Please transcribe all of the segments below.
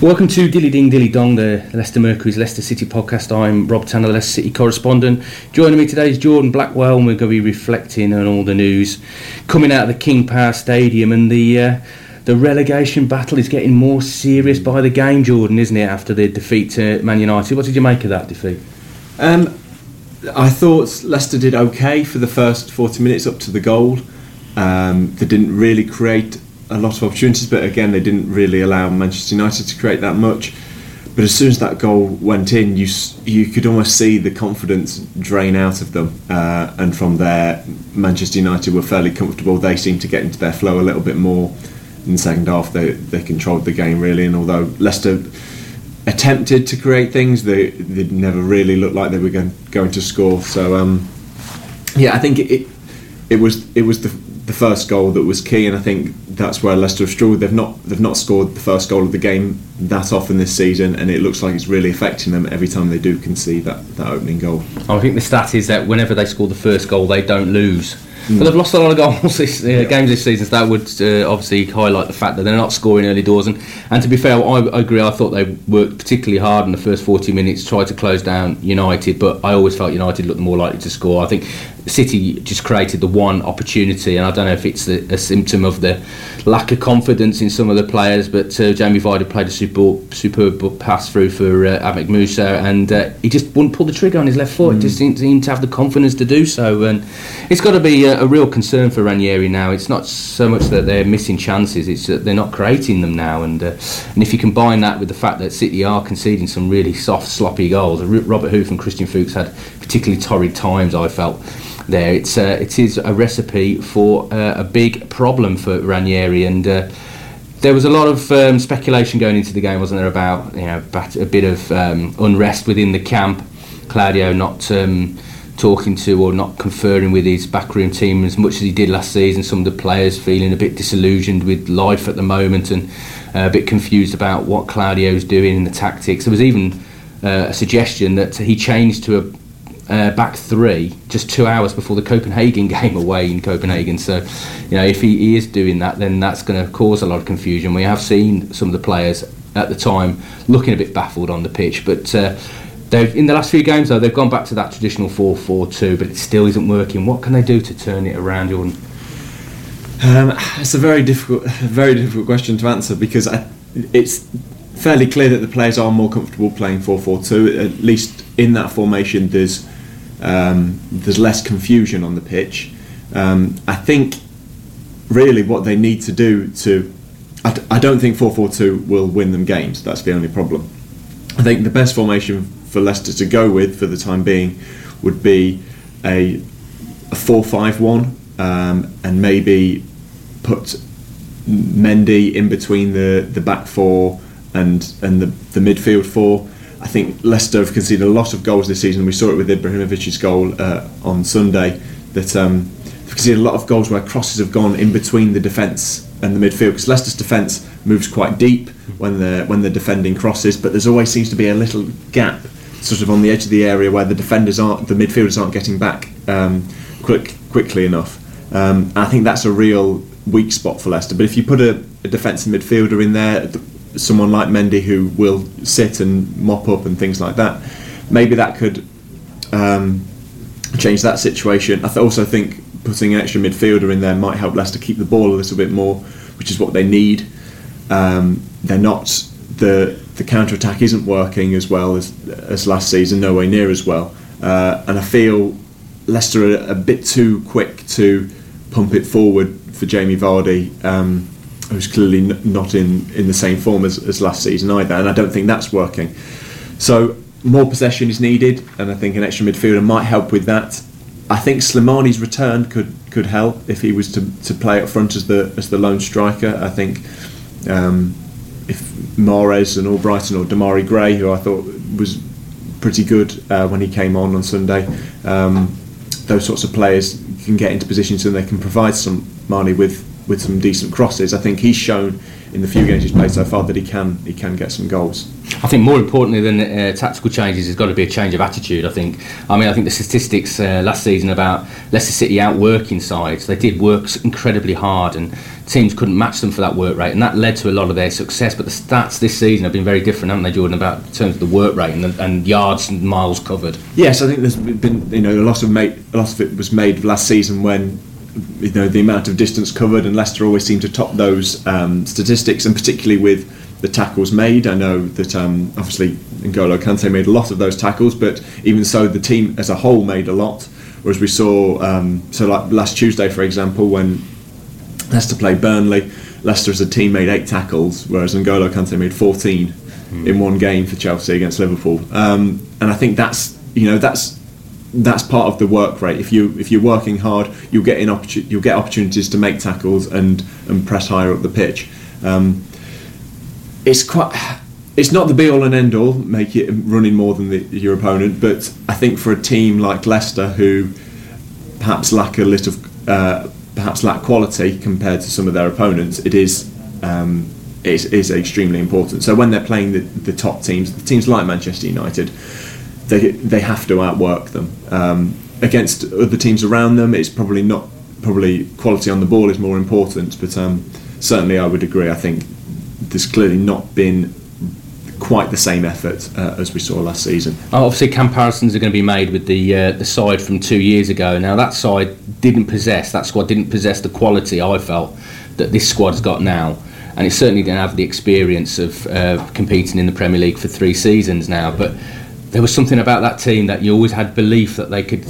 Welcome to Dilly Ding Dilly Dong, the Leicester Mercury's Leicester City podcast. I'm Rob Tanner, the Leicester City correspondent. Joining me today is Jordan Blackwell, and we're going to be reflecting on all the news coming out of the King Power Stadium and the. Uh, the relegation battle is getting more serious by the game, Jordan, isn't it? After the defeat to Man United, what did you make of that defeat? Um, I thought Leicester did okay for the first 40 minutes up to the goal. Um, they didn't really create a lot of opportunities, but again, they didn't really allow Manchester United to create that much. But as soon as that goal went in, you you could almost see the confidence drain out of them, uh, and from there, Manchester United were fairly comfortable. They seemed to get into their flow a little bit more. In the second half, they they controlled the game really, and although Leicester attempted to create things, they they never really looked like they were going, going to score. So um, yeah, I think it, it it was it was the the first goal that was key, and I think that's where Leicester have struggled. They've not they've not scored the first goal of the game that often this season, and it looks like it's really affecting them every time they do concede that, that opening goal. I think the stat is that whenever they score the first goal, they don't lose. Mm. But they've lost a lot of goals this, uh, yeah. games this season, so that would uh, obviously highlight the fact that they're not scoring early doors. And, and to be fair, I, I, agree. I thought they worked particularly hard in the first 40 minutes, tried to close down United, but I always felt United looked more likely to score. I think City just created the one opportunity, and I don't know if it's a, a symptom of the lack of confidence in some of the players. But uh, Jamie Vardy played a superb, superb pass through for uh, Ahmed Musa, and uh, he just wouldn't pull the trigger on his left foot. Mm. He just didn't seem to have the confidence to do so, and it's got to be a, real concern for Ranieri now. It's not so much that they're missing chances; it's that they're not creating them now. And uh, and if you combine that with the fact that City are conceding some really soft, sloppy goals, Robert Huth and Christian Fuchs had particularly torrid times. I felt there. It's uh, it is a recipe for uh, a big problem for Ranieri, and uh, there was a lot of um, speculation going into the game, wasn't there, about you know a bit of um, unrest within the camp. Claudio not. Um, talking to or not conferring with his backroom team as much as he did last season. Some of the players feeling a bit disillusioned with life at the moment and uh, a bit confused about what Claudio's doing in the tactics. There was even uh, a suggestion that he changed to a uh, back three just two hours before the Copenhagen game away in Copenhagen. So, you know, if he, he is doing that, then that's going to cause a lot of confusion. We have seen some of the players at the time looking a bit baffled on the pitch, but. Uh, they've, in the last few games, though, they've gone back to that traditional 4-4-2, but it still isn't working. What can they do to turn it around, Jordan? Um, it's a very difficult, very difficult question to answer because I, it's fairly clear that the players are more comfortable playing 4-4-2. At least in that formation, there's um, there's less confusion on the pitch. Um, I think really what they need to do to I don't think 4-4-2 will win them games. That's the only problem. I think the best formation for Leicester to go with for the time being would be a, a 4-5-1 um, and maybe put Mendy in between the, the back four and and the, the midfield four I think Leicester have conceded a lot of goals this season. We saw it with Ibrahimovic's goal uh, on Sunday. That um, they've conceded a lot of goals where crosses have gone in between the defence and the midfield. Because Leicester's defence moves quite deep when they're when they're defending crosses, but there's always seems to be a little gap, sort of on the edge of the area where the defenders aren't, the midfielders aren't getting back um, quick quickly enough. Um, I think that's a real weak spot for Leicester. But if you put a, a defensive midfielder in there, someone like Mendy who will sit and mop up and things like that. Maybe that could um, change that situation. I th- also think putting an extra midfielder in there might help Leicester keep the ball a little bit more, which is what they need. Um, they're not the the counter attack isn't working as well as as last season, nowhere near as well. Uh, and I feel Leicester are a bit too quick to pump it forward for Jamie Vardy. Um, who's clearly not in, in the same form as, as last season either, and I don't think that's working. So more possession is needed, and I think an extra midfielder might help with that. I think Slimani's return could could help if he was to, to play up front as the as the lone striker. I think um, if Mahrez and Albrighton or Demarai Gray, who I thought was pretty good uh, when he came on on Sunday, um, those sorts of players can get into positions and they can provide some money with with some decent crosses. I think he's shown in the few games he's played so far that he can he can get some goals. I think more importantly than uh, tactical changes, there's got to be a change of attitude. I think. I mean, I think the statistics uh, last season about Leicester City outworking sides, they did work incredibly hard, and teams couldn't match them for that work rate, and that led to a lot of their success. But the stats this season have been very different, haven't they, Jordan, about in terms of the work rate and, the, and yards and miles covered? Yes, I think there's been you know a lot of made, a lot of it was made last season when you know the amount of distance covered, and Leicester always seem to top those um, statistics, and particularly with the tackles made. I know that um, obviously N'Golo Kante made a lot of those tackles, but even so, the team as a whole made a lot. Whereas we saw, um, so like last Tuesday, for example, when Leicester played Burnley, Leicester as a team made eight tackles, whereas N'Golo Kante made 14 mm. in one game for Chelsea against Liverpool. Um, and I think that's you know that's that's part of the work rate. If you if you're working hard, you'll get in opportu- you'll get opportunities to make tackles and and press higher up the pitch. Um, it's quite. It's not the be all and end all, make it running more than the, your opponent, but I think for a team like Leicester, who perhaps lack a little, uh, perhaps lack quality compared to some of their opponents, it is um, extremely important. So when they're playing the, the top teams, the teams like Manchester United, they they have to outwork them um, against other teams around them. It's probably not probably quality on the ball is more important, but um, certainly I would agree. I think there's clearly not been quite the same effort uh, as we saw last season. Oh, obviously, comparisons are going to be made with the uh, the side from two years ago. Now that side didn't possess that squad didn't possess the quality I felt that this squad's got now. And it certainly didn't have the experience of uh, competing in the Premier League for three seasons now. But there was something about that team that you always had belief that they could,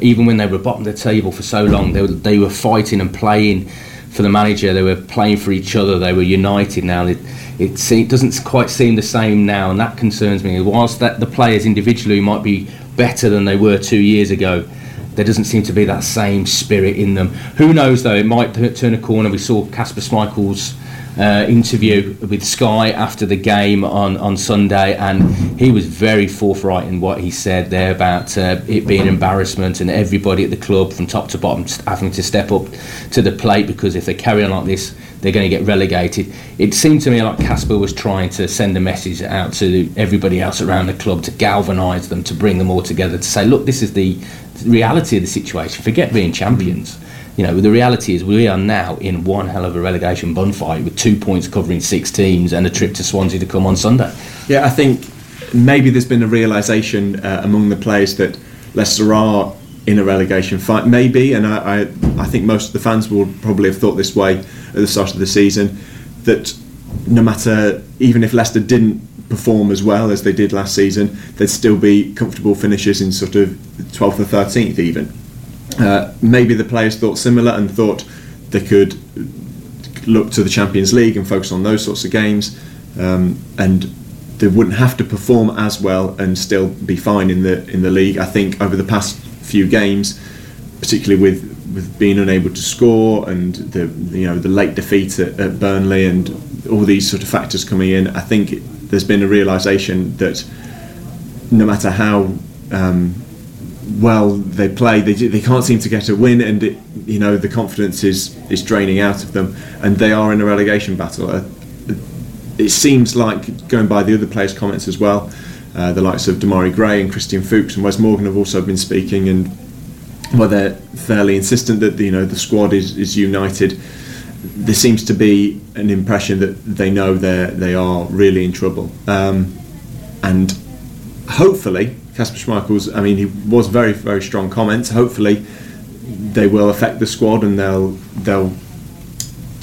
even when they were bottom of the table for so long, they were, they were fighting and playing for the manager. They were playing for each other. They were united. Now it, it, it doesn't quite seem the same now, and that concerns me. Whilst that the players individually might be better than they were two years ago, there doesn't seem to be that same spirit in them. Who knows though? It might turn a corner. We saw Kasper Schmeichel's uh, interview with Sky after the game on, on Sunday, and he was very forthright in what he said there about uh, it being embarrassment and everybody at the club from top to bottom having to step up to the plate because if they carry on like this, they're going to get relegated. It seemed to me like Kasper was trying to send a message out to everybody else around the club to galvanise them, to bring them all together, to say, look, this is the reality of the situation. Forget being champions you know, the reality is we are now in one hell of a relegation bun fight with two points covering six teams and a trip to Swansea to come on Sunday. Yeah, I think maybe there's been a realisation uh, among the players that Leicester are in a relegation fight, maybe, and I, I, I think most of the fans will probably have thought this way at the start of the season, that no matter, even if Leicester didn't perform as well as they did last season, they'd still be comfortable finishers in sort of 12th or 13th even. Uh, maybe the players thought similar and thought they could look to the Champions League and focus on those sorts of games, um, and they wouldn't have to perform as well and still be fine in the in the league. I think over the past few games, particularly with with being unable to score and the you know the late defeat at, at Burnley and all these sort of factors coming in, I think there's been a realization that no matter how um, well they play, they they can't seem to get a win, and it, you know the confidence is is draining out of them, and they are in a relegation battle. Uh, it seems like going by the other players' comments as well, uh, the likes of Demarai Gray and Christian Fuchs and Wes Morgan have also been speaking, and well, they're fairly insistent that you know the squad is is united. There seems to be an impression that they know they they are really in trouble, um, and hopefully Kasper Schmeichel's, I mean, he was very, very strong comments. Hopefully, they will affect the squad and they'll they'll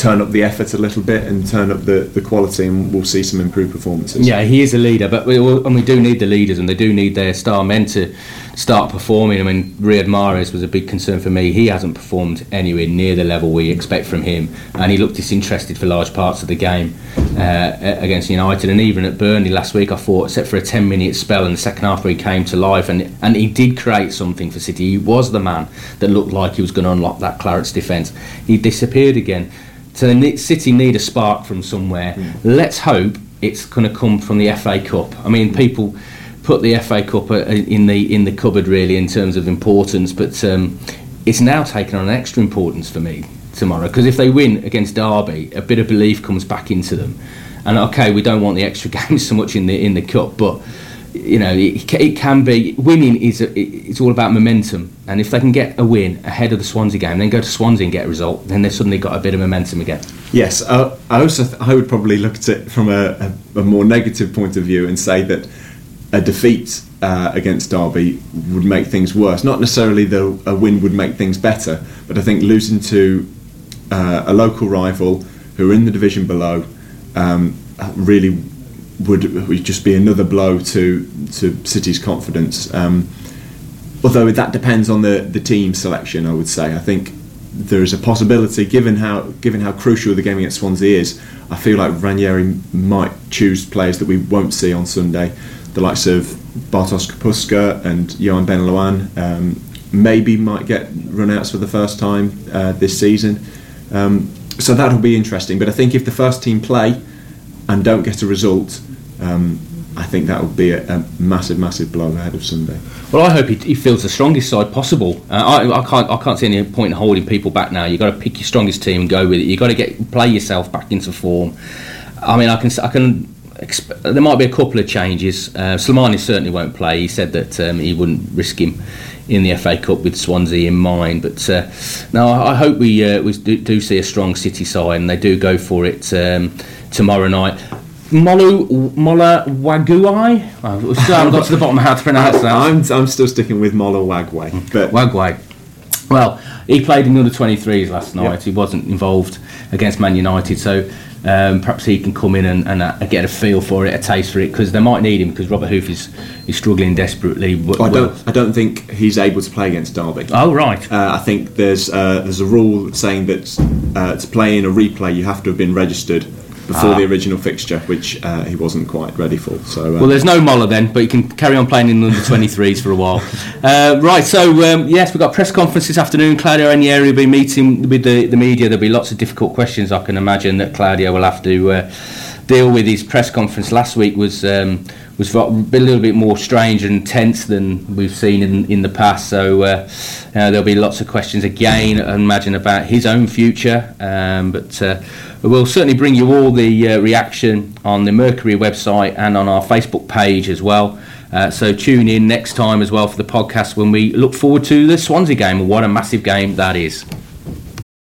turn up the effort a little bit and turn up the, the quality, and we'll see some improved performances. Yeah, he is a leader, but we, and we do need the leaders, and they do need their star men to start performing. I mean, Riyad Mahrez was a big concern for me. He hasn't performed anywhere near the level we expect from him, and he looked disinterested for large parts of the game uh, against United, and even at Burnley last week. I thought, except for a ten-minute spell in the second half where he came to life, and and he did create something for City. He was the man that looked like he was going to unlock that Clarets defence. He disappeared again So the ne- City need a spark from somewhere. Let's hope it's going to come from the FA Cup. I mean, people put the FA Cup uh, in the in the cupboard really in terms of importance, but um, it's now taken on an extra importance for me tomorrow because if they win against Derby, a bit of belief comes back into them. And okay, we don't want the extra games so much in the in the cup, but you know it, it can be winning is a, it- it's all about momentum. And if they can get a win ahead of the Swansea game, then go to Swansea and get a result, then they've suddenly got a bit of momentum again. Yes, uh, I also th- I would probably look at it from a, a, a more negative point of view and say that a defeat uh, against Derby would make things worse. Not necessarily that a win would make things better, but I think losing to uh, a local rival who are in the division below um, really would, just be another blow to to City's confidence. Um, although that depends on the, the team selection, I would say. I think there is a possibility, given how given how crucial the game against Swansea is, I feel like Ranieri might choose players that we won't see on Sunday, the likes of Bartosz Kapustka and Yohan Benalouane. Um, maybe might get runouts for the first time uh, this season. Um, so that'll be interesting. But I think if the first team play and don't get a result, um, I think that would be a, a massive, massive blow ahead of Sunday. Well, I hope he, he feels the strongest side possible. Uh, I, I can't I can't see any point in holding people back now. You've got to pick your strongest team and go with it. You've got to get play yourself back into form. I mean, I can I can. Exp- there might be a couple of changes. Uh, Slimani certainly won't play. He said that um, he wouldn't risk him in the FA Cup with Swansea in mind. But uh, I I hope we uh, we do, do see a strong City side and they do go for it um, tomorrow night. Molu Mola Waguai. I still haven't got to the bottom of how to pronounce that. I'm, I'm still sticking with Mola Wagway, but Wagway. Well, he played in the under 23s last night. Yeah. He wasn't involved against Man United, so um, perhaps he can come in and, and uh, get a feel for it, a taste for it, because they might need him because Robert Huth is, is struggling desperately. I don't I don't think he's able to play against Derby. Oh right. Uh, I think there's uh, there's a rule saying that uh, to play in a replay you have to have been registered before Ah. the original fixture, which uh, he wasn't quite ready for. So uh, Well, there's no Moller then, but you can carry on playing in the under 23s for a while. Uh, right, so um, yes, we've got a press conference this afternoon. Claudio Ranieri will be meeting with the, the media. There'll be lots of difficult questions, I can imagine, that Claudio will have to uh, deal with. His press conference last week was um, was a little bit more strange and tense than we've seen in, in the past. So uh, uh, there'll be lots of questions again, I imagine, about his own future. Um, but uh, we'll certainly bring you all the uh, reaction on the Mercury website and on our Facebook page as well. Uh, so tune in next time as well for the podcast when we look forward to the Swansea game. What a massive game that is.